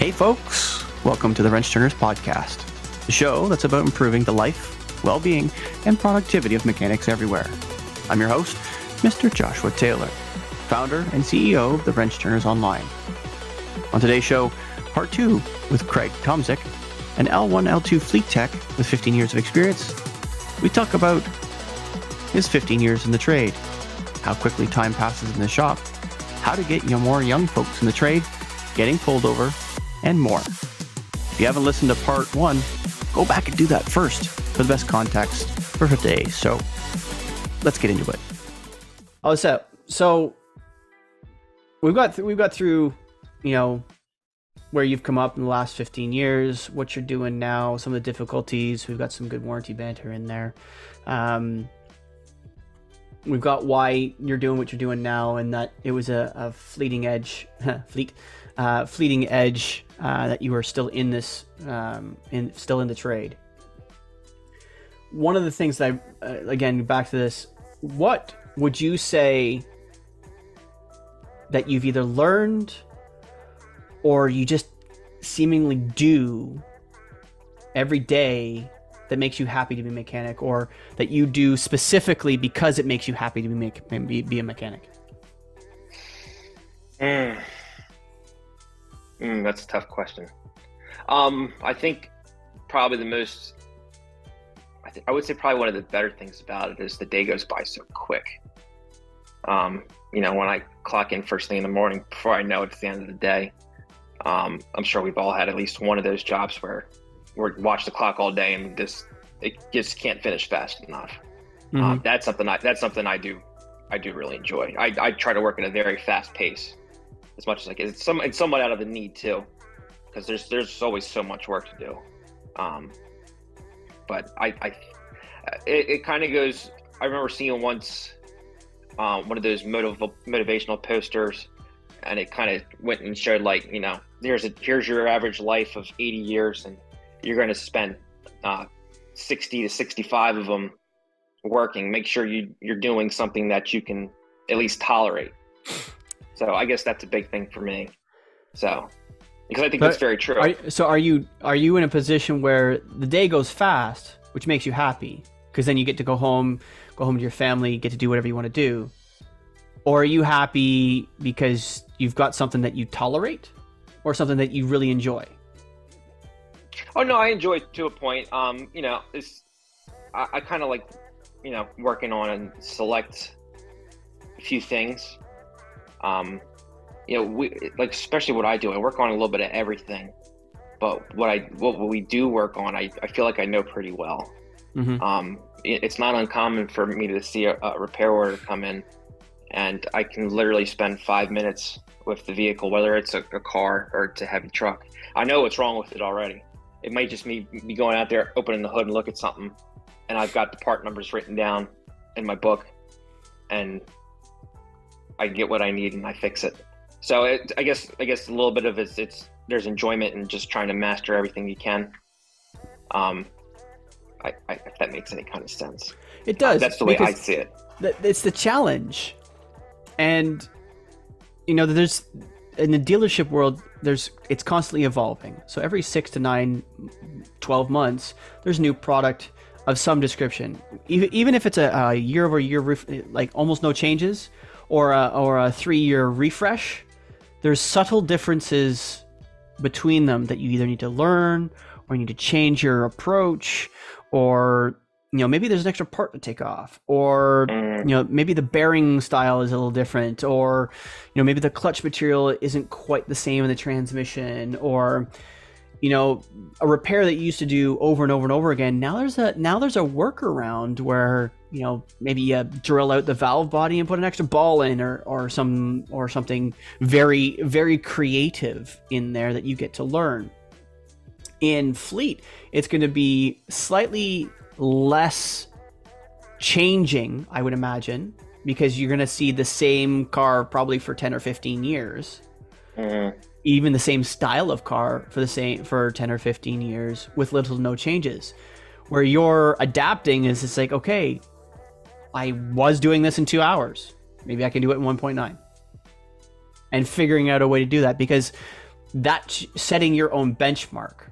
Hey, folks. Welcome to the Wrench Turners Podcast, the show that's about improving the life, well being, and productivity of mechanics everywhere. I'm your host, Mr. Joshua Taylor, founder and CEO of the Wrench Turners Online. On today's show, part two with Craig Tomczyk, an L1 L2 fleet tech with 15 years of experience. We talk about his 15 years in the trade, how quickly time passes in the shop, how to get more young folks in the trade, getting pulled over, and more. If you haven't listened to part one, go back and do that first for the best context for today. So let's get into it. Oh, so so we've got th- we've got through, you know, where you've come up in the last 15 years, what you're doing now, some of the difficulties. We've got some good warranty banter in there. Um, we've got why you're doing what you're doing now, and that it was a, a fleeting edge, fleet, uh, fleeting edge uh, that you are still in this, um, in still in the trade. One of the things that I, uh, again, back to this, what would you say that you've either learned or you just seemingly do every day that makes you happy to be a mechanic or that you do specifically because it makes you happy to be make, be, be a mechanic Mm. Mm, that's a tough question. Um, I think probably the most, I, th- I would say probably one of the better things about it is the day goes by so quick. Um, you know, when I clock in first thing in the morning, before I know it, it's the end of the day, um, I'm sure we've all had at least one of those jobs where we watch the clock all day and just it just can't finish fast enough. Mhm. Um, that's something I that's something I do I do really enjoy. I, I try to work at a very fast pace as much as I can. It's some it's somewhat out of the need too, because there's there's always so much work to do. Um, but I, I it, it kind of goes. I remember seeing once um, one of those motiv- motivational posters, and it kind of went and showed like you know here's a here's your average life of 80 years, and you're going to spend uh, 60 to 65 of them working. Make sure you you're doing something that you can at least tolerate. So I guess that's a big thing for me. So because I think But that's very true. Are, so are you are you in a position where the day goes fast, which makes you happy because then you get to go home, go home to your family, get to do whatever you want to do, or are you happy because you've got something that you tolerate, or something that you really enjoy? Oh no, I enjoy it to a point. Um, you know, it's I, I kind of like, you know, working on and select a few things. Um, you know, we like especially what I do. I work on a little bit of everything, but what I what we do work on, I, I feel like I know pretty well. Mm-hmm. Um, it, it's not uncommon for me to see a, a repair order come in, and I can literally spend five minutes with the vehicle, whether it's a, a car or it's a heavy truck. I know what's wrong with it already. It might just me be going out there, opening the hood and look at something, and I've got the part numbers written down in my book, and I get what I need and I fix it. So it, I guess I guess a little bit of it's, it's there's enjoyment in just trying to master everything you can. Um, I, I, if that makes any kind of sense. It does. That's the way I see it. th- it's the challenge, and you know, there's in the dealership world, there's it's constantly evolving. So every six to nine, 12 months, there's a new product of some description. Even even if it's a, a year over year, like almost no changes, or a, or a three year refresh, there's subtle differences between them that you either need to learn or you need to change your approach or you know maybe there's an extra part to take off or Mm, you know maybe the bearing style is a little different or you know maybe the clutch material isn't quite the same in the transmission or you know a repair that you used to do over and over and over again now there's a now there's a workaround where you know maybe you drill out the valve body and put an extra ball in or or some or something very very creative in there that you get to learn. In fleet it's going to be slightly less changing i would imagine because you're going to see the same car probably for 10 or 15 years. Mm, even the same style of car for the same for 10 or 15 years with little to no changes. Where you're adapting is it's like okay i was doing this in two hours maybe i can do it in 1.9 and figuring out a way to do that because that setting your own benchmark.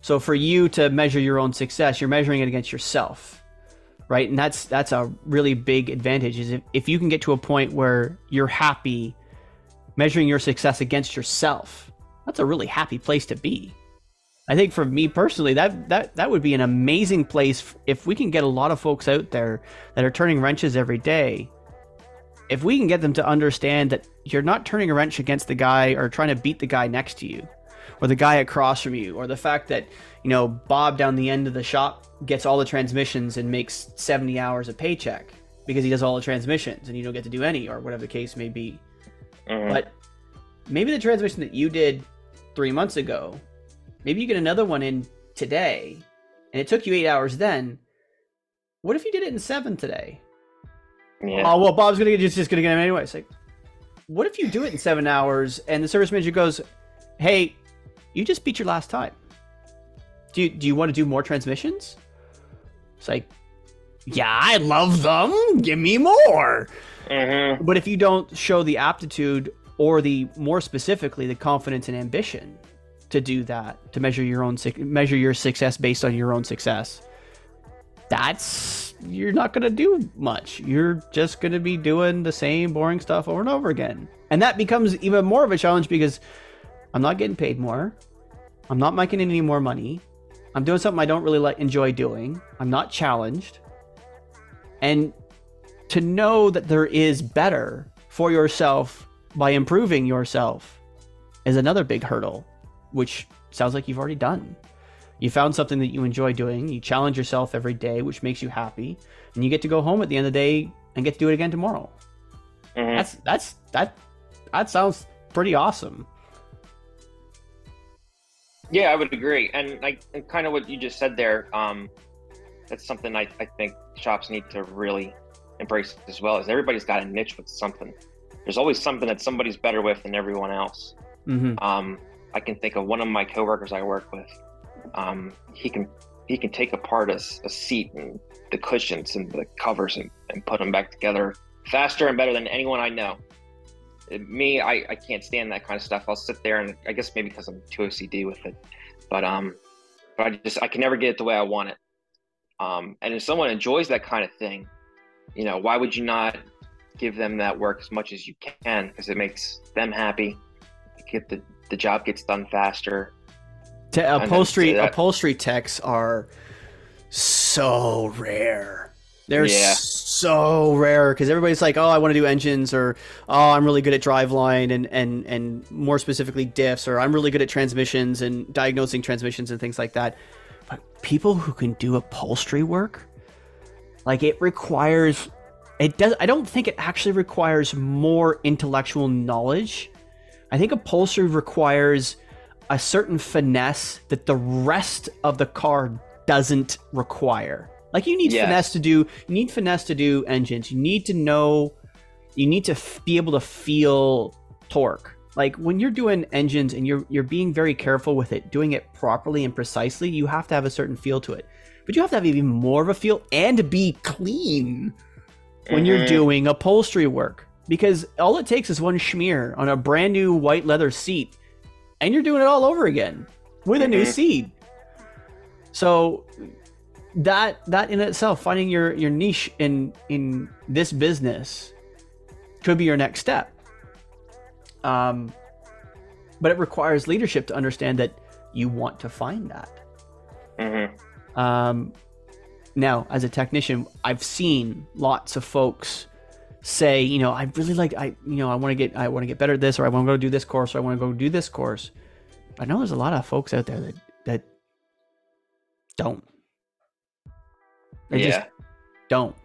So for you to measure your own success, you're measuring it against yourself. Right? And that's that's a really big advantage is if, if you can get to a point where you're happy measuring your success against yourself. That's a really happy place to be. I think for me personally, that that that would be an amazing place if we can get a lot of folks out there that are turning wrenches every day. If we can get them to understand that you're not turning a wrench against the guy or trying to beat the guy next to you, or the guy across from you, or the fact that you know Bob down the end of the shop gets all the transmissions and makes 70 hours a paycheck because he does all the transmissions and you don't get to do any, or whatever the case may be. Mm-hmm. But maybe the transmission that you did three months ago Maybe you get another one in today, and it took you eight hours then. What if you did it in seven today? Yeah. Oh well, Bob's gonna get just, just gonna get him anyway. It's like, what if you do it in seven hours and the service manager goes, "Hey, you just beat your last time. Do you do you want to do more transmissions?" It's like, yeah, I love them. Give me more. Mm-hmm. But if you don't show the aptitude or the more specifically the confidence and ambition to do that to measure your own measure your success based on your own success. That's you're not going to do much. You're just going to be doing the same boring stuff over and over again. And that becomes even more of a challenge because i'm not getting paid more. I'm not making any more money. I'm doing something i don't really like enjoy doing. I'm not challenged. And to know that there is better for yourself by improving yourself is another big hurdle which sounds like you've already done. You found something that you enjoy doing, you challenge yourself every day, which makes you happy, and you get to go home at the end of the day and get to do it again tomorrow. Mm-hmm. That's that's that that sounds pretty awesome. Yeah, I would agree. And like and kind of what you just said there, um, that's something I, I think shops need to really embrace as well is everybody's got a niche with something. There's always something that somebody's better with than everyone else. Mm-hmm. Um, I can think of one of my coworkers I work with. Um, he can he can take apart a, a, seat and the cushions and the covers and, and put them back together faster and better than anyone I know. It, me, I, I can't stand that kind of stuff. I'll sit there and I guess maybe because I'm too OCD with it, but um, but I just I can never get it the way I want it. Um, and if someone enjoys that kind of thing, you know, why would you not give them that work as much as you can because it makes them happy, get the the job gets done faster. Te- upholstery upholstery techs are so rare. They're yeah. so rare because everybody's like, "Oh, I want to do engines," or "Oh, I'm really good at driveline and and and more specifically diffs," or "I'm really good at transmissions and diagnosing transmissions and things like that." But people who can do upholstery work, like it requires, it does. I don't think it actually requires more intellectual knowledge I think upholstery requires a certain finesse that the rest of the car doesn't require. Like you need yes. finesse to do you need finesse to do engines. You need to know you need to f- be able to feel torque. Like when you're doing engines and you're you're being very careful with it, doing it properly and precisely, you have to have a certain feel to it. But you have to have even more of a feel and be clean when mm-hmm. you're doing upholstery work because all it takes is one schmear on a brand new white leather seat, and you're doing it all over again with a new mm-hmm. seat. So that that in itself, finding your your niche in in this business, could be your next step. Um, but it requires leadership to understand that you want to find that. Mm-hmm. Um, now, as a technician, I've seen lots of folks say, you know, I really like, I, you know, I want to get, I want to get better at this, or I want to go do this course, or I want to go do this course. I know there's a lot of folks out there that that don't. They yeah. just don't.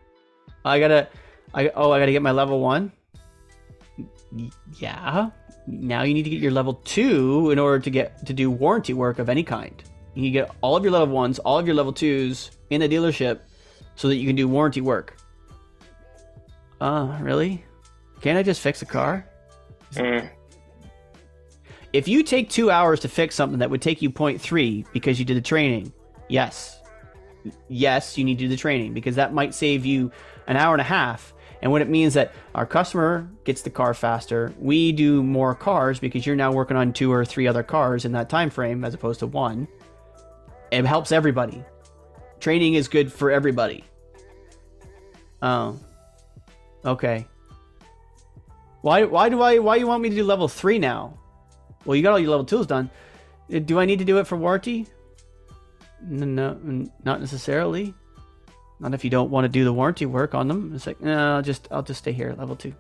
I gotta, I oh, I gotta get my level one. Yeah. Now you need to get your level two in order to get to do warranty work of any kind. You get all of your level ones, all of your level twos in the dealership, so that you can do warranty work. Uh, really? Can't I just fix a car? Mm. If you take two hours to fix something that would take you 0.3 because you did the training, yes. Yes, you need to do the training because that might save you an hour and a half And what it means that our customer gets the car faster, we do more cars because you're now working on two or three other cars in that time frame as opposed to one. It helps everybody. Training is good for everybody. Oh. Okay. Why why do I why you want me to do level 3 now? Well, you got all your level 2s done. Uh, do I need to do it for warranty? No, no not necessarily. Not if you don't want to do the warranty work on them. It's like, no, I'll just I'll just stay here at level 2.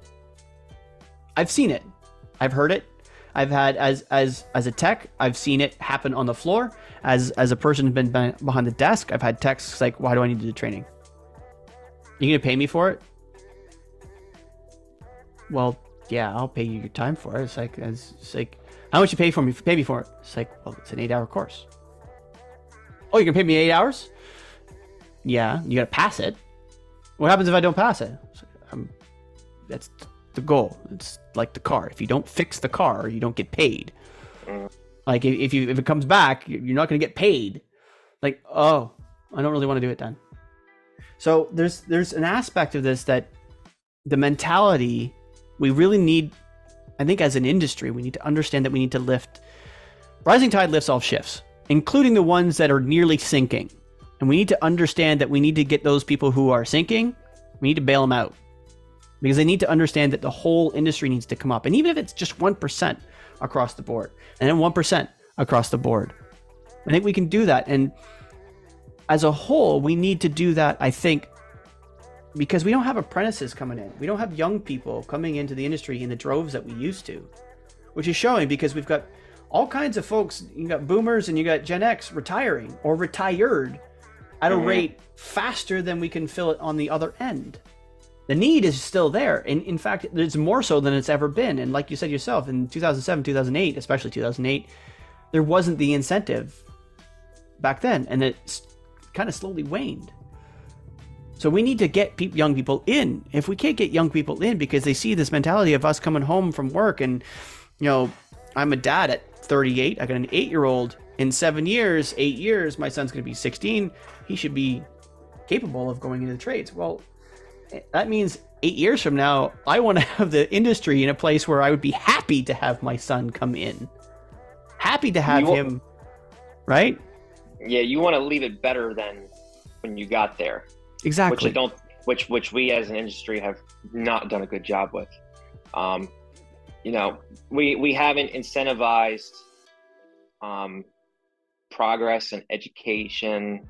I've seen it. I've heard it. I've had as as as a tech, I've seen it happen on the floor. As as a person who's been behind the desk, I've had texts like, "Why do I need to do training? You gonna pay me for it?" Well, yeah, I'll pay you your time for it. It's like it's like how much you pay for me? Pay me for it. It's like, well, it's an eight-hour course. Oh, you can pay me eight hours? Yeah, you gotta pass it. What happens if I don't pass it? Like, um, that's the goal. It's like the car. If you don't fix the car, you don't get paid. Like if you if it comes back, you're not gonna get paid. Like oh, I don't really want to do it then. So there's there's an aspect of this that the mentality we really need I think as an industry, we need to understand that we need to lift. Rising tide lifts all shifts, including the ones that are nearly sinking. And we need to understand that we need to get those people who are sinking, we need to bail them out. Because they need to understand that the whole industry needs to come up. And even if it's just 1% across the board, and then 1% across the board, I think we can do that. And as a whole, we need to do that, I think, because we don't have apprentices coming in. We don't have young people coming into the industry in the droves that we used to, which is showing because we've got all kinds of folks. You got boomers and you got Gen X retiring or retired at a mm-hmm. rate faster than we can fill it on the other end. The need is still there. And in fact, it's more so than it's ever been. And like you said yourself, in 2007, 2008, especially 2008, there wasn't the incentive back then. And it kind of slowly waned. So we need to get pe- young people in. If we can't get young people in because they see this mentality of us coming home from work and, you know, I'm a dad at 38. I got an eight year old. In seven years, eight years, my son's going to be 16. He should be capable of going into the trades. Well, that means eight years from now, I want to have the industry in a place where I would be happy to have my son come in. Happy to have him, right? Yeah, you want to leave it better than when you got there. Exactly. Which I don't which which we as an industry have not done a good job with. Um, you know, we we haven't incentivized um, progress and education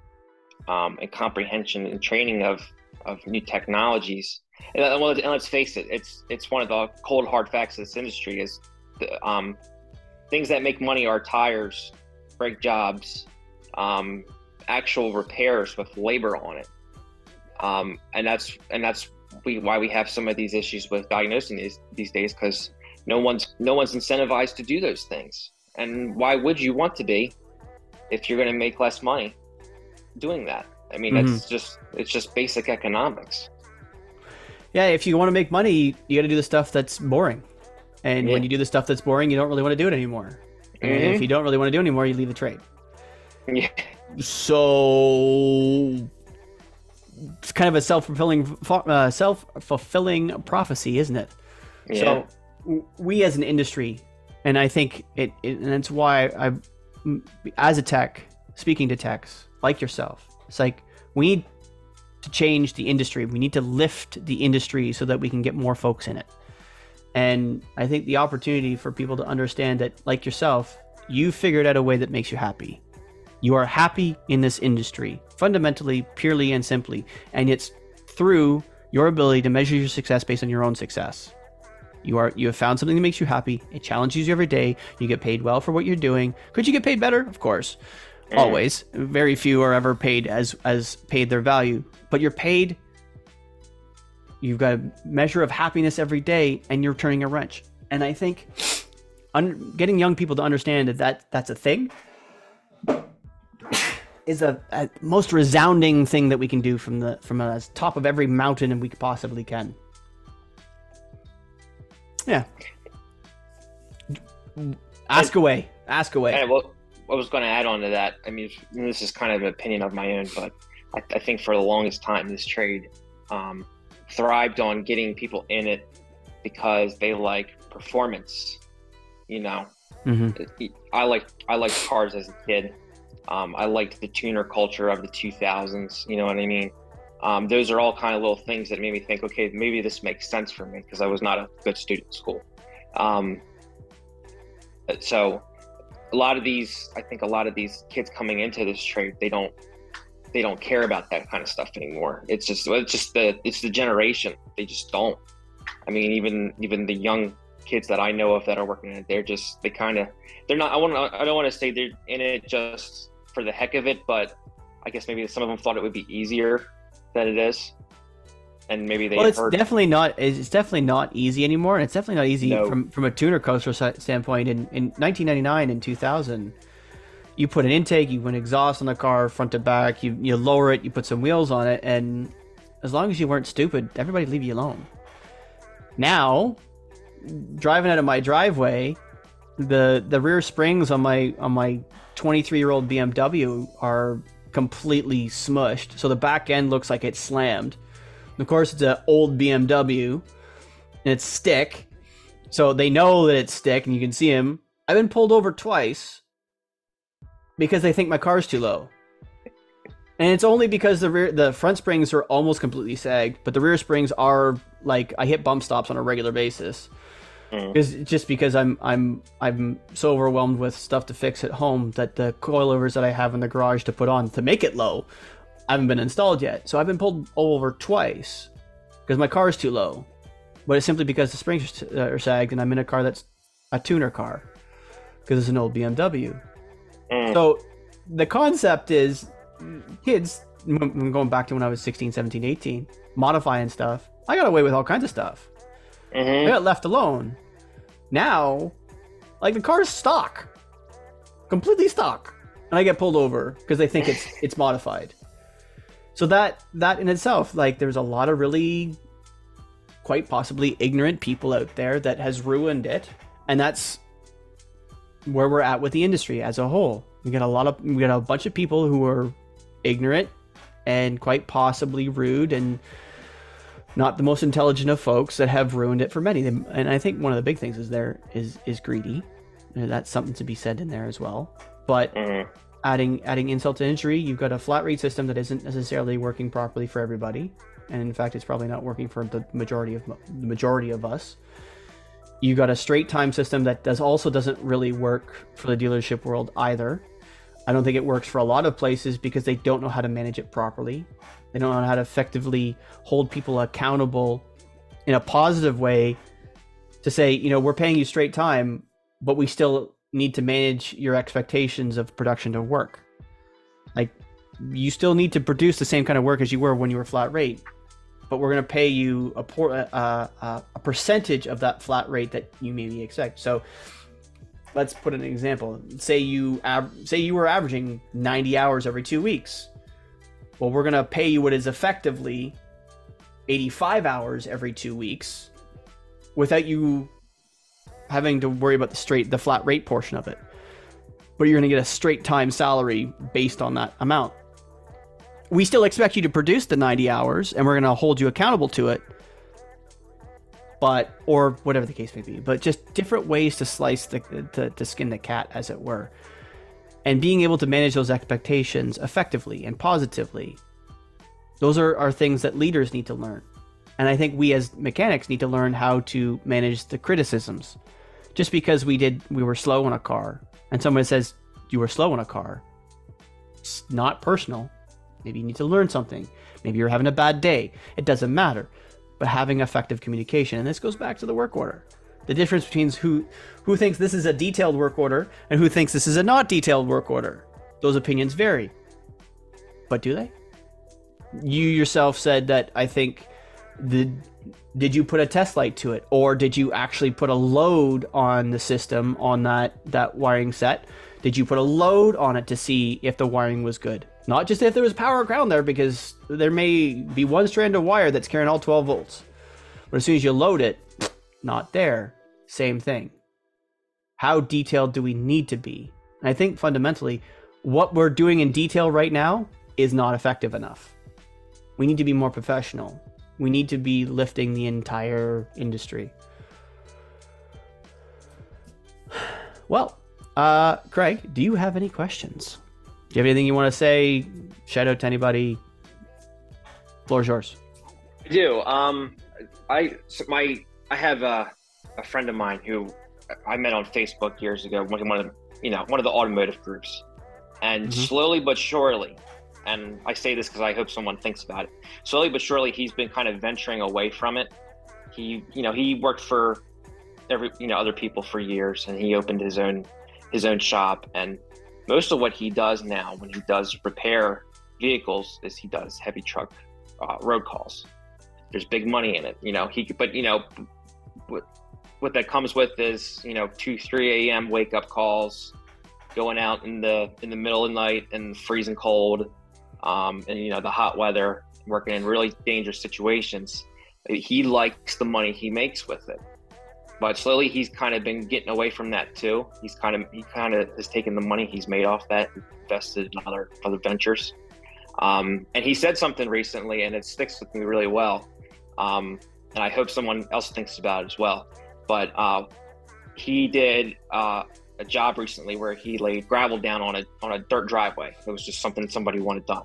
um, and comprehension and training of of new technologies. And, and let's face it, it's it's one of the cold hard facts of this industry is the, um, things that make money are tires, brake jobs, um, actual repairs with labor on it um, and that's and that's we, why we have some of these issues with diagnosing these these days because no one's no one's incentivized to do those things. And why would you want to be if you're going to make less money doing that? I mean, mm-hmm. it's just it's just basic economics. Yeah, if you want to make money, you got to do the stuff that's boring. And yeah. when you do the stuff that's boring, you don't really want to do it anymore. And mm-hmm. if you don't really want to do it anymore, you leave the trade. Yeah. So it's kind of a self-fulfilling uh, self-fulfilling prophecy, isn't it? Yeah. So we as an industry, and I think it, it, and that's why I, as a tech, speaking to techs like yourself, it's like we need to change the industry. We need to lift the industry so that we can get more folks in it. And I think the opportunity for people to understand that, like yourself, you figured out a way that makes you happy. You are happy in this industry, fundamentally, purely and simply, and it's through your ability to measure your success based on your own success. You are you have found something that makes you happy. It challenges you every day. You get paid well for what you're doing. Could you get paid better? Of course. Mm. Always. Very few are ever paid as as paid their value, but you're paid you've got a measure of happiness every day and you're turning a wrench. And I think un- getting young people to understand that, that that's a thing is a, a, most resounding thing that we can do from the from the top of every mountain and we possibly can. Yeah. Ask away. Ask away. And well, I was going to add on to that. I mean, this is kind of an opinion of my own, but I, I think for the longest time, this trade, um, thrived on getting people in it because they like performance. You know, Mm-hmm. I like I liked cars as a kid. Um, I liked the tuner culture of the 2000s. You know what I mean? Um, those are all kind of little things that made me think, okay, maybe this makes sense for me because I was not a good student in school. Um, so a lot of these, I think a lot of these kids coming into this trade, they don't, they don't care about that kind of stuff anymore. It's just, it's just the, it's the generation. They just don't. I mean, even, even the young kids that I know of that are working in it, they're just, they kind of, they're not, I want I don't want to say they're in it just for the heck of it, but I guess maybe some of them thought it would be easier than it is. And maybe they well, it's heard, definitely not. It's definitely not easy anymore, and it's definitely not easy No. from from a tuner coaster standpoint. In in 1999 and 2000, you put an intake, you put an exhaust on the car, front to back. You you lower it, you put some wheels on it, and as long as you weren't stupid, everybody leave you alone. Now, driving out of my driveway, the the rear springs on my on my 23 year old BMW are completely smushed, so the back end looks like it's slammed. Of course, it's an old BMW, and it's stick, so they know that it's stick, and you can see him. I've been pulled over twice because they think my car's too low, and it's only because the rear, the front springs are almost completely sagged, but the rear springs are like I hit bump stops on a regular basis. Mm. Because just because I'm I'm I'm so overwhelmed with stuff to fix at home that the coilovers that I have in the garage to put on to make it low I haven't been installed yet. So I've been pulled over twice because my car is too low. But it's simply because the springs are, are sagged and I'm in a car that's a tuner car because it's an old BMW. Mm. So the concept is kids, m- m- going back to when I was 16, 17, 18, modifying stuff. I got away with all kinds of stuff. I Mhm. got left alone. Now, like the car's stock, completely stock, and I get pulled over because they think it's it's modified. So that that in itself, like, there's a lot of really, quite possibly ignorant people out there that has ruined it, and that's where we're at with the industry as a whole. We got a lot of we got a bunch of people who are ignorant and quite possibly rude and not the most intelligent of folks that have ruined it for many. And I think one of the big things is there is is greedy. That's something to be said in there as well. But Mhm. adding adding insult to injury, you've got a flat rate system that isn't necessarily working properly for everybody, and in fact, it's probably not working for the majority of the majority of us. You got a straight time system that does also doesn't really work for the dealership world either. I don't think it works for a lot of places because they don't know how to manage it properly. They don't know how to effectively hold people accountable in a positive way to say, you know, we're paying you straight time, but we still need to manage your expectations of production to work. Like, you still need to produce the same kind of work as you were when you were flat rate, but we're going to pay you a, por- uh, uh, a percentage of that flat rate that you maybe expect. So, let's put an example. Say you say you were averaging 90 hours every two weeks. Well, we're going to pay you what is effectively 85 hours every two weeks without you having to worry about the straight the flat rate portion of it but you're going to get a straight time salary based on that amount we still expect you to produce the 90 hours and we're going to hold you accountable to it but or whatever the case may be but just different ways to slice the to, to skin the cat as it were. And being able to manage those expectations effectively and positively those are, are things that leaders need to learn. And i think we as mechanics need to learn how to manage the criticisms. Just because we did we were slow on a car and someone says you were slow on a car. It's not personal. Maybe you need to learn something. Maybe you're having a bad day. It doesn't matter but having effective communication. And this goes back to the work order. The difference between who who thinks this is a detailed work order and who thinks this is a not detailed work order. Those opinions vary. But do they? You yourself said that i think the did you put a test light to it? Or did you actually put a load on the system on that that wiring set? Did you put a load on it to see if the wiring was good not just if there was power ground there because there may be one strand of wire that's carrying all 12 volts. But as soon as you load it not there. Same thing. How detailed do we need to be? And i think fundamentally what we're doing in detail right now is not effective enough. We need to be more professional. We need to be lifting the entire industry. Well, uh, Craig, do you have any questions? Do you have anything you want to say? Shout out to anybody. Floor's yours. I do. Um, I so my I have a, a friend of mine who I met on Facebook years ago. One one of the, you know one of the automotive groups, and Mhm. slowly but surely, and I say this because I hope someone thinks about it. Slowly but surely, he's been kind of venturing away from it. He you know he worked for every you know other people for years, and he opened his own his own shop. And most of what he does now, when he does repair vehicles, is he does heavy truck uh, road calls. There's big money in it, you know. He, but you know, what what that comes with is you know two, three a.m. wake up calls, going out in the in the middle of the night and freezing cold, um, and you know the hot weather, working in really dangerous situations. He likes the money he makes with it, but slowly he's kind of been getting away from that too. He's kind of he kind of has taken the money he's made off that, and invested in other other ventures. Um, and he said something recently, and it sticks with me really well. Um, and I hope someone else thinks about it as well. But uh, he did uh, a job recently where he laid gravel down on a on a dirt driveway. It was just something somebody wanted done.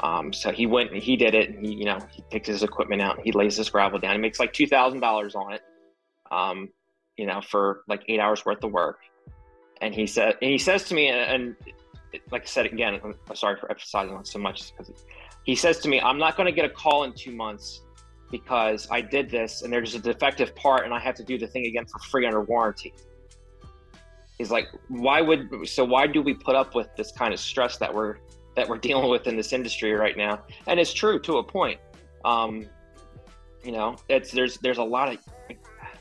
Um, so he went and he did it. And he, you know, he takes his equipment out. He lays this gravel down. He makes like two thousand dollars on it. Um, you know, for like eight hours worth of work. And he said, and he says to me, and, and like I said again, I'm sorry for emphasizing on so much because he says to me, "I'm not going to get a call in two months because I did this and there's a defective part and I have to do the thing again for free under warranty." He's like, "Why would so? Why do we put up with this kind of stress that we're that we're dealing with in this industry right now?" And it's true to a point. Um, you know, it's there's there's a lot of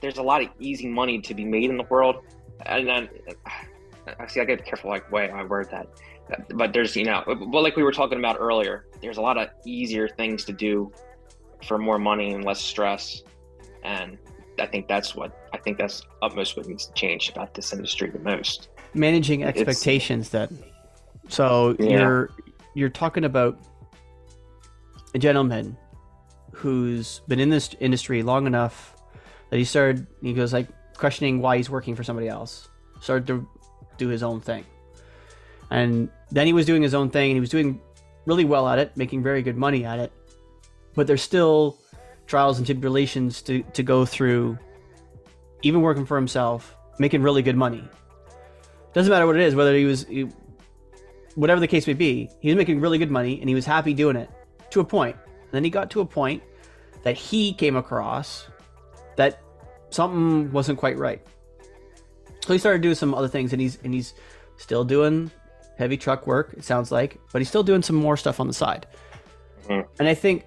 there's a lot of easy money to be made in the world, and then actually I be careful like way I word that. But there's you know, but like we were talking about earlier, there's a lot of easier things to do for more money and less stress, and I think that's what I think that's utmost what needs to change about this industry the most. Managing It's- expectations then. So Yeah. you're you're talking about a gentleman who's been in this industry long enough that he started he goes like questioning why he's working for somebody else. Started to do his own thing. And then he was doing his own thing and he was doing really well at it, making very good money at it. But there's still trials and tribulations to, to go through, even working for himself, making really good money. Doesn't matter what it is, whether he was, he, whatever the case may be, he was making really good money and he was happy doing it to a point. And then he got to a point that he came across that something wasn't quite right. So he started doing some other things and he's and he's still doing heavy truck work, it sounds like, but he's still doing some more stuff on the side. Mhm. And I think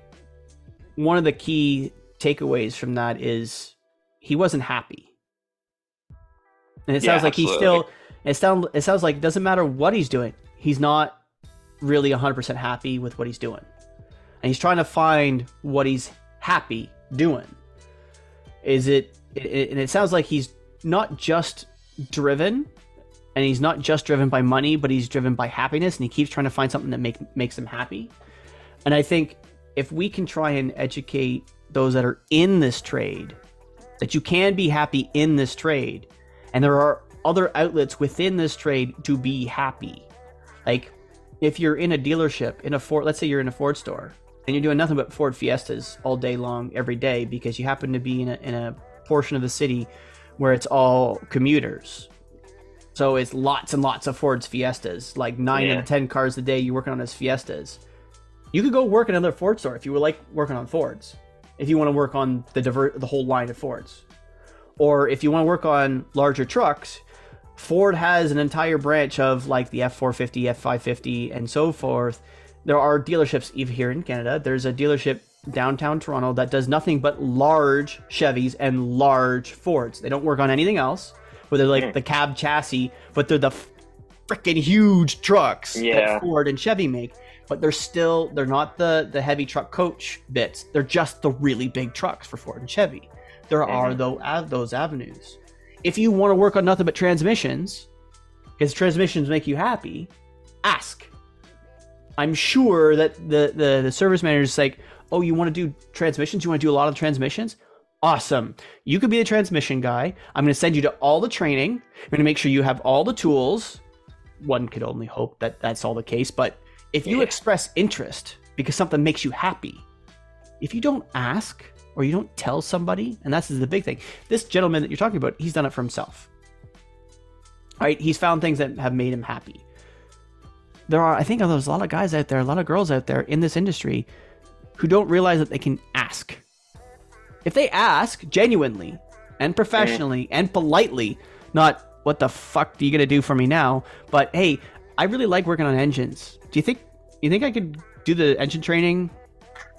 one of the key takeaways from that is he wasn't happy. And it Yeah, sounds like he's still it sound it sounds like it doesn't matter what he's doing. He's not really 100% happy with what he's doing. And he's trying to find what he's happy doing. Is it, it and it sounds like he's not just driven and he's not just driven by money, but he's driven by happiness and he keeps trying to find something that make, makes him happy. And I think if we can try and educate those that are in this trade that you can be happy in this trade and there are other outlets within this trade to be happy. Like if you're in a dealership in a Ford, let's say you're in a Ford store and you're doing nothing but Ford Fiestas all day long every day because you happen to be in a, in a portion of the city where it's all commuters. So it's lots and lots of Ford's Fiestas, like nine out of ten cars a day you're working on as Fiestas. You could go work in another Ford store if you were like working on Fords. If you want to work on the diver- the whole line of Fords, or if you want to work on larger trucks, Ford has an entire branch of like the F450, F550, and so forth. There are dealerships even here in Canada. There's a dealership downtown Toronto that does nothing but large Chevys and large Fords. They don't work on anything else. Where they're like Hmm. the cab chassis, but they're the freaking huge trucks Yeah. that Ford and Chevy make. But they're still they're not the the heavy truck coach bits. They're just the really big trucks for Ford and Chevy. There are Mhm. though av- those avenues. If you want to work on nothing but transmissions, because transmissions make you happy, ask. I'm sure that the the, the service manager is like, Oh, you want to do transmissions? You want to do a lot of transmissions? Awesome. You could be the transmission guy. I'm going to send you to all the training. I'm going to make sure you have all the tools. One could only hope that that's all the case. But if you Yeah. express interest because something makes you happy, if you don't ask or you don't tell somebody, and that's the big thing, this gentleman that you're talking about, he's done it for himself. Right? He's found things that have made him happy. There are, I think, there's a lot of guys out there, a lot of girls out there in this industry who don't realize that they can ask. If they ask genuinely and professionally mm. and politely, not what the fuck are you gonna do for me now, but hey, I really like working on engines. Do you think you think I could do the engine training?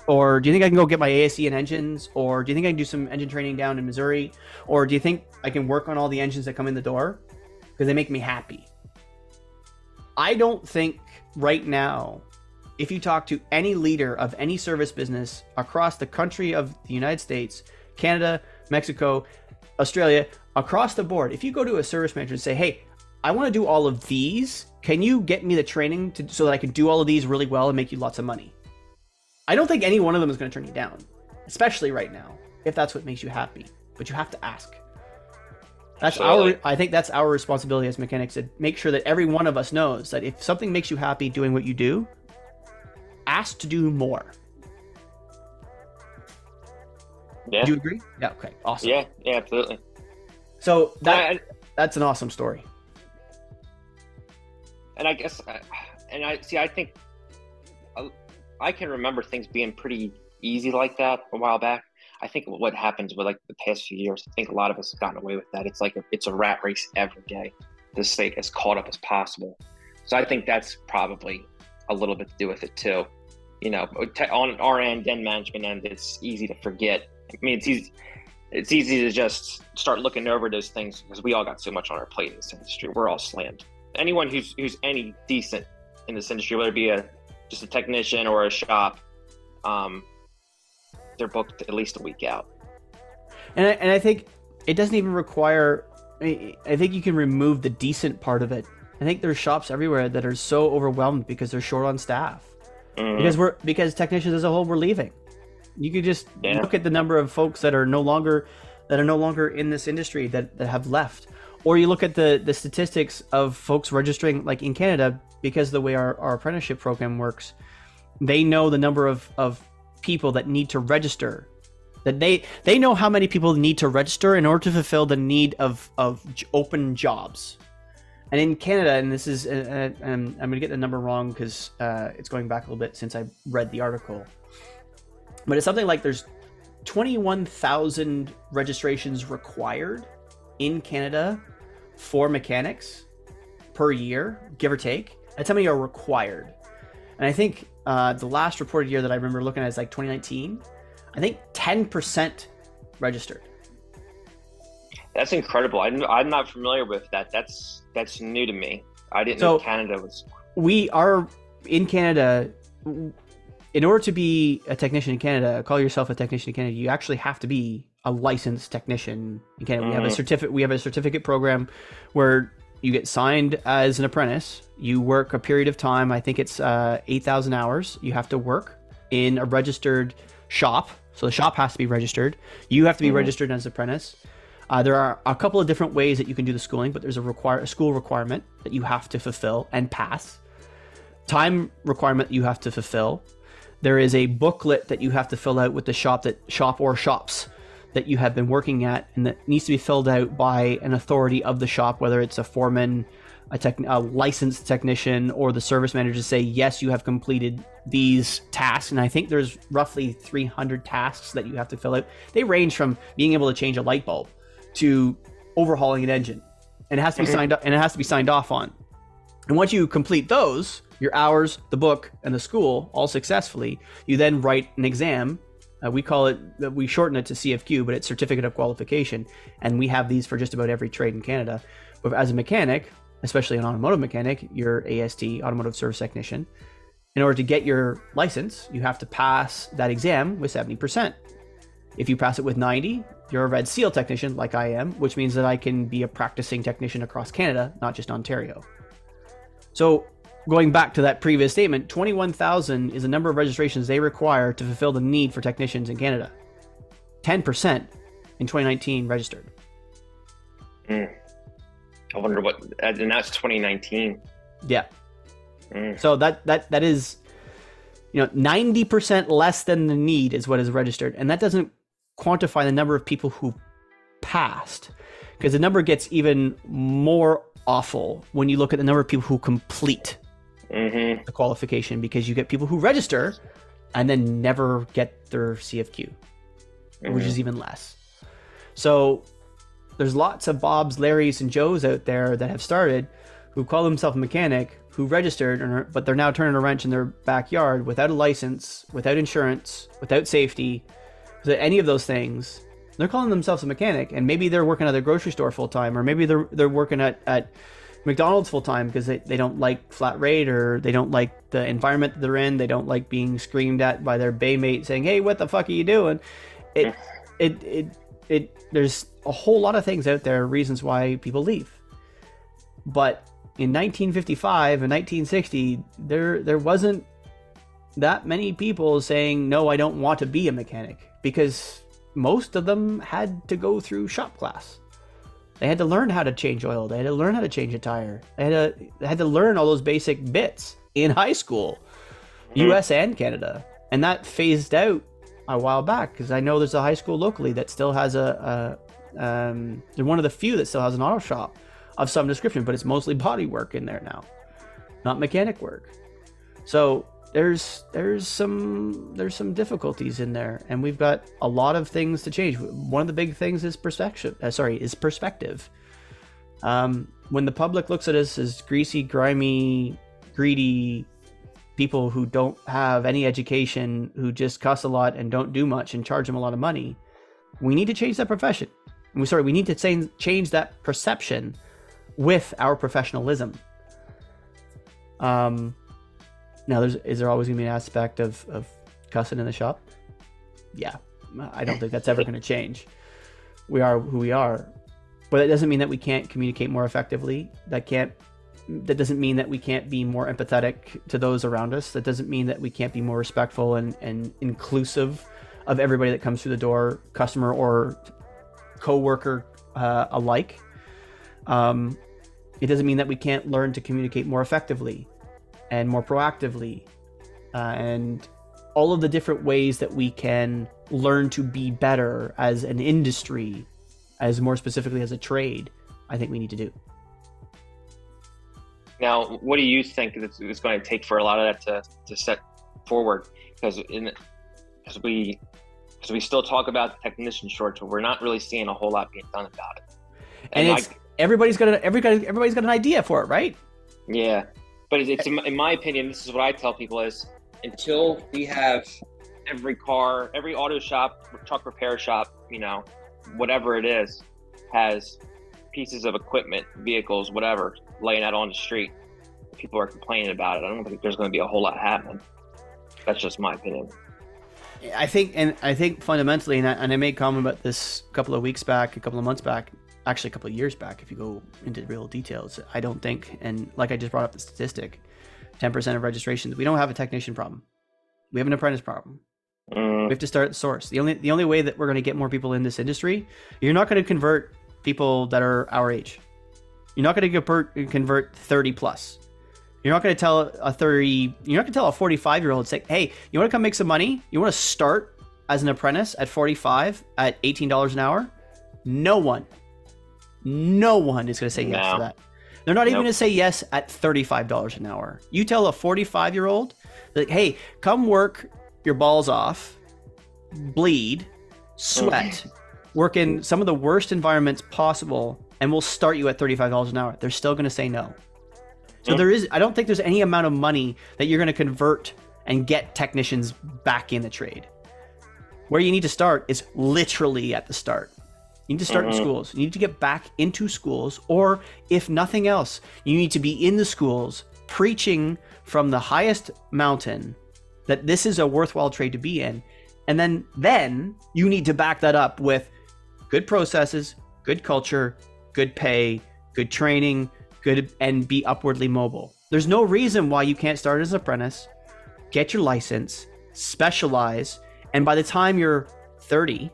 Or do you think I can go get my ASE in engines? Or do you think I can do some engine training down in Missouri? Or do you think I can work on all the engines that come in the door? Because they make me happy. I don't think right now, if you talk to any leader of any service business across the country of the United States, Canada, Mexico, Australia, across the board, if you go to a service manager and say, hey, I want to do all of these, can you get me the training to, so that I can do all of these really well and make you lots of money? I don't think any one of them is going to turn you down, especially right now, if that's what makes you happy. But you have to ask. That's Absolutely. our. I think that's our responsibility as mechanics to make sure that every one of us knows that if something makes you happy doing what you do, ask to do more. Yeah. Do you agree? Yeah. Okay. Awesome. Yeah. Yeah. Absolutely. So that I- that's an awesome story. and I guess, uh, and I see. I think I, I can remember things being pretty easy like that a while back. I think what happens with like the past few years, I think a lot of us have gotten away with that. It's like a, it's a rat race every day to stay as caught up as possible. So I think that's probably a little bit to do with it too. You know, on our end and management end, it's easy to forget. I mean, it's easy. It's easy to just start looking over those things because we all got so much on our plate in this industry. We're all slammed anyone who's who's any decent in this industry, whether it be a just a technician or a shop, um, they're booked at least a week out. And I, and I think it doesn't even require. I I think you can remove the decent part of it. I think there's shops everywhere that are so overwhelmed because they're short on staff. Mhm. Because we're because technicians as a whole we're leaving. You could just Yeah. look at the number of folks that are no longer that are no longer in this industry that, that have left. Or you look at the the statistics of folks registering like in Canada because the way our, our apprenticeship program works, they know the number of, of people that need to register. That they they know how many people need to register in order to fulfill the need of of open jobs. And in canada and this is uh, i'm gonna get the number wrong because uh, it's going back a little bit since i read the article. But it's something like there's 21000 registrations required in canada for mechanics per year give or take. That's how many are required and i think uh, the last reported year that i remember looking at is like 2019 I think 10% registered. That's incredible. I'm, I'm not familiar with that. That's that's new to me. I didn't So- know Canada was. We are in Canada. In order to be a technician in Canada, call yourself a technician in Canada, you actually have to be a licensed technician in Canada. We have a Mhm. certificate. We have a certificate program where you get signed as an apprentice. You work a period of time. I think it's uh, eight thousand hours. You have to work in a registered shop. So the shop has to be registered. You have to be Mhm. registered as an apprentice. Uh, there are a couple of different ways that you can do the schooling, but there's a require a school requirement that you have to fulfill and pass. Time requirement that you have to fulfill. There is a booklet that you have to fill out with the shop that shop or shops that you have been working at, and that needs to be filled out by an authority of the shop, whether it's a foreman, a, tech, a licensed technician, or the service manager to say yes, you have completed these tasks. And I think there's roughly 300 tasks that you have to fill out. They range from being able to change a light bulb to overhauling an engine, and it has to be Mhm. signed up and it has to be signed off on. And once you complete those, your hours, the book, and the school all successfully, you then write an exam. Uh, we call it, we shorten it to C of Q, but it's Certificate of Qualification. And we have these for just about every trade in Canada. But as a mechanic, especially an automotive mechanic, you're AST, Automotive Service Technician. In order to get your license, you have to pass that exam with 70%. If you pass it with 90, you're a red seal technician like I am, which means that I can be a practicing technician across Canada, not just Ontario. So going back to that previous statement, 21,000 is the number of registrations they require to fulfill the need for technicians in Canada. 10% in 2019 registered. Mm. I wonder what, and that's 2019. Yeah. Mm. So that that that is, you know, 90% less than the need is what is registered, and that doesn't quantify the number of people who passed, because the number gets even more awful when you look at the number of people who complete hmm the qualification, because you get people who register and then never get their C of Q. which is even less. So there's lots of Bobs, Larrys, and Joes out there that have started who call themselves a mechanic, who registered, and are, but they're now turning a wrench in their backyard without a license, without insurance, without safety, without any of those things. They're calling themselves a mechanic, and maybe they're working at a grocery store full time, or maybe they're they're working at, at McDonald's full time because they, they don't like flat rate or they don't like the environment that they're in. They don't like being screamed at by their bay mate saying, "Hey, what the fuck are you doing?" It it it it. There's a whole lot of things out there, reasons why people leave. But in 1955 and 1960, there there wasn't that many people saying, "No, I don't want to be a mechanic," because most of them had to go through shop class. They had to learn how to change oil. They had to learn how to change a tire. They had to they had to learn all those basic bits in high school, U.S. and Canada, and that phased out a while back because I know there's a high school locally that still has a, a um, they're one of the few that still has an auto shop of some description, but it's mostly body work in there now, not mechanic work. So there's there's some there's some difficulties in there, and we've got a lot of things to change. One of the big things is perspective. Uh, sorry, is perspective. Um, when the public looks at us as greasy, grimy, greedy people who don't have any education, who just cuss a lot and don't do much, and charge them a lot of money, we need to change that profession. We sorry, we need to change change that perception with our professionalism. Um, now, there's is there always gonna be an aspect of of cussing in the shop? Yeah, I don't think that's ever gonna change. We are who we are, but it doesn't mean that we can't communicate more effectively. That can't. That doesn't mean that we can't be more empathetic to those around us. That doesn't mean that we can't be more respectful and, and inclusive of everybody that comes through the door, customer or co-worker uh, alike. Um, it doesn't mean that we can't learn to communicate more effectively and more proactively uh, and all of the different ways that we can learn to be better as an industry as more specifically as a trade i think we need to do Now, what do you think it's, it's going to take for a lot of that to, to set forward? Because in because we because we still talk about the technician shortage, but we're not really seeing a whole lot being done about it. and like, it's everybody's got a, everybody everybody's got an idea for it right Yeah, but it's, it's in, my- in my opinion, this is what I tell people is until we have every car, every auto shop, truck repair shop, you know, whatever it is, has pieces of equipment, vehicles, whatever, laying out on the street. People are complaining about it. I don't think there's going to be a whole lot happening. That's just my opinion. I think, and I think fundamentally, and I, and I made comment about this a couple of weeks back, a couple of months back, actually a couple of years back, if you go into real details. I don't think, and like I just brought up the statistic, 10% of registrations, we don't have a technician problem. We have an apprentice problem. Mm, We have to start at the source. The only the only way that we're going to get more people in this industry, you're not going to convert people that are our age. You're not going to convert convert 30 plus. You're not going to tell a 30. You're not going to tell a 45 year old say, "Hey, you want to come make some money? You want to start as an apprentice at 45 at 18 dollars an hour?" No one, no one is going to say yes No. to that. They're not even Nope. going to say yes at $35 an hour. You tell a 45 year old, like, "Hey, come work your balls off, bleed, sweat, mm. work in some of the worst environments possible, and we'll start you at $35 an hour. They're still going to say no. So mm. there is, I don't think there's any amount of money that you're going to convert and get technicians back in the trade. Where you need to start is literally at the start. You need to start in Mhm. schools. You need to get back into schools, or if nothing else, you need to be in the schools preaching from the highest mountain that this is a worthwhile trade to be in. And then then you need to back that up with good processes, good culture, good pay, good training, good and be upwardly mobile. There's no reason why you can't start as an apprentice, get your license, specialize, and by the time you're 30,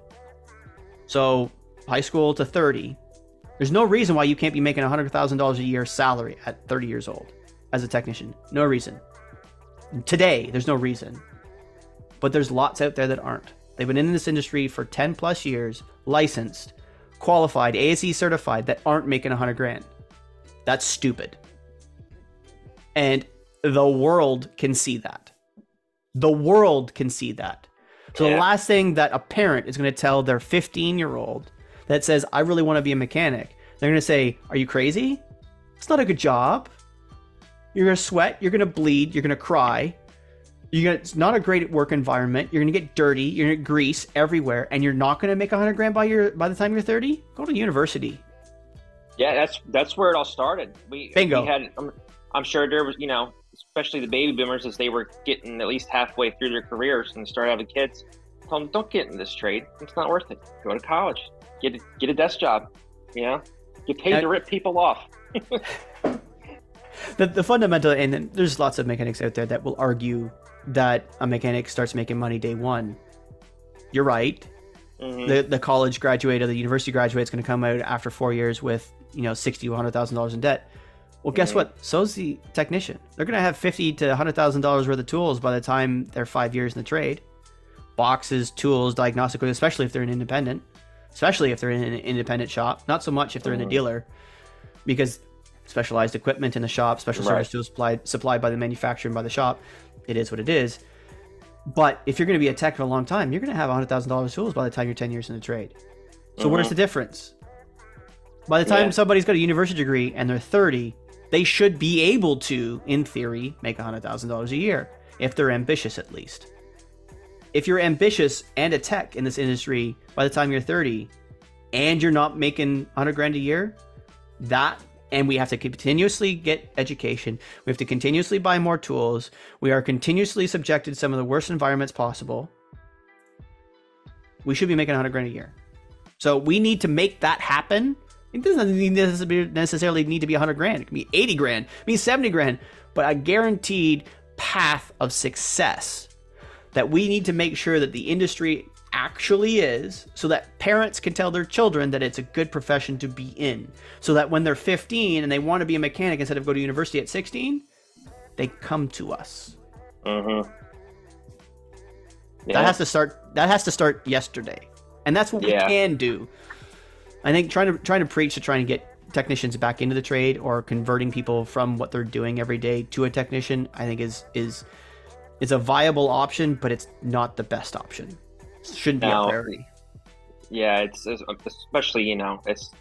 so high school to 30, there's no reason why you can't be making $100,000 a year salary at 30 years old as a technician. No reason. Today, there's no reason. But there's lots out there that aren't. They've been in this industry for 10 plus years, licensed, qualified, ASE certified that aren't making 100 grand. That's stupid. And the world can see that. The world can see that. So yeah. the last thing that a parent is going to tell their 15 year old that says, I really want to be a mechanic, they're going to say, Are you crazy? It's not a good job. You're going to sweat, you're going to bleed, you're going to cry. You're gonna, it's not a great work environment. You're going to get dirty, you're going to grease everywhere, and you're not going to make 100 grand by, your, by the time you're 30? Go to university. Yeah, that's that's where it all started. We, Bingo. We had, I'm, I'm sure there was, you know, especially the baby boomers as they were getting at least halfway through their careers and start having kids. Tell them, don't get in this trade. It's not worth it. Go to college. Get a, get a desk job. You know, get paid I, to rip people off. the the fundamental, and there's lots of mechanics out there that will argue that a mechanic starts making money day one. You're right. Mm-hmm. The the college graduate or the university graduate is going to come out after four years with you know sixty to hundred thousand dollars in debt. Well, guess mm-hmm. what? So's the technician. They're going to have fifty to hundred thousand dollars worth of tools by the time they're five years in the trade. Boxes, tools, diagnostic, especially if they're an independent, especially if they're in an independent shop. Not so much if they're in a mm-hmm. dealer, because specialized equipment in the shop, special right. service tools supplied supplied by the manufacturer and by the shop. It is what it is. But if you're going to be a tech for a long time, you're going to have hundred thousand dollars tools by the time you're ten years in the trade. So where's mm-hmm. the difference? By the time yeah. somebody's got a university degree and they're 30, they should be able to, in theory, make $100,000 a year, if they're ambitious at least. If you're ambitious and a tech in this industry by the time you're 30 and you're not making 100 grand a year, that and we have to continuously get education. We have to continuously buy more tools. We are continuously subjected to some of the worst environments possible. We should be making 100 grand a year. So we need to make that happen it doesn't necessarily need to be 100 grand. It can be 80 grand, it can be 70 grand, but a guaranteed path of success that we need to make sure that the industry actually is so that parents can tell their children that it's a good profession to be in. So that when they're 15 and they want to be a mechanic instead of go to university at 16, they come to us. Mm-hmm. Yeah. That has to start that has to start yesterday. And that's what yeah. we can do. I think trying to trying to preach to try and get technicians back into the trade or converting people from what they're doing every day to a technician, I think is is is a viable option, but it's not the best option. It shouldn't be now, a priority. Yeah, it's, it's especially you know it's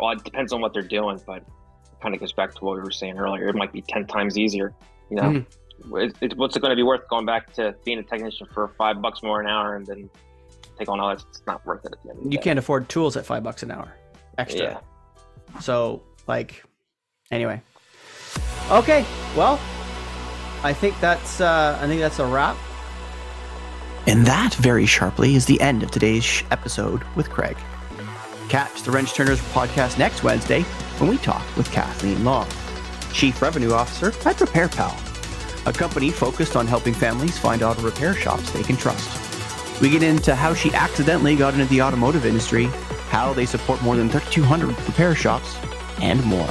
well, it depends on what they're doing, but it kind of goes back to what we were saying earlier. It might be ten times easier. You know, mm-hmm. it, it, what's it going to be worth going back to being a technician for five bucks more an hour and then take on all that. It's not worth it at the end. you day. can't afford tools at five bucks an hour extra. Yeah. So like, anyway. Okay, well, I think that's uh, I think that's a wrap. And that, very sharply, is the end of today's episode with Craig. Catch the Wrench Turners podcast next Wednesday when we talk with Kathleen Long, Chief Revenue Officer at RepairPal, a company focused on helping families find auto repair shops they can trust. We get into how she accidentally got into the automotive industry, how they support more than 3,200 repair shops, and more.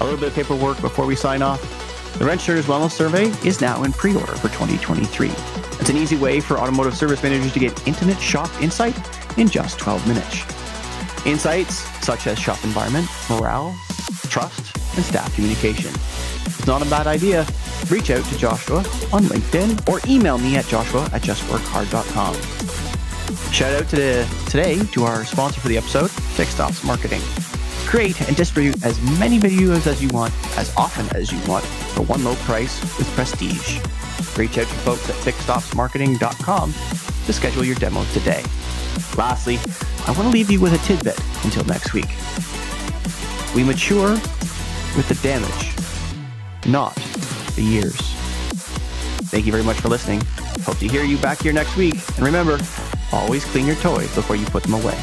A little bit of paperwork before we sign off. The Wrench Turners Wellness Survey is now in pre order for 2023. It's an easy way for automotive service managers to get intimate shop insight in just 12 minutes. Insights such as shop environment, morale, trust, and staff communication. It's not a bad idea reach out to Joshua on LinkedIn or email me at joshua at justworkhard.com. Shout out to the, today to our sponsor for the episode, Fixed Marketing. Create and distribute as many videos as you want, as often as you want, for one low price with prestige. Reach out to folks at fixedopsmarketing.com to schedule your demo today. Lastly, I want to leave you with a tidbit until next week. We mature with the damage, not the years. Thank you very much for listening. Hope to hear you back here next week. And remember, always clean your toys before you put them away.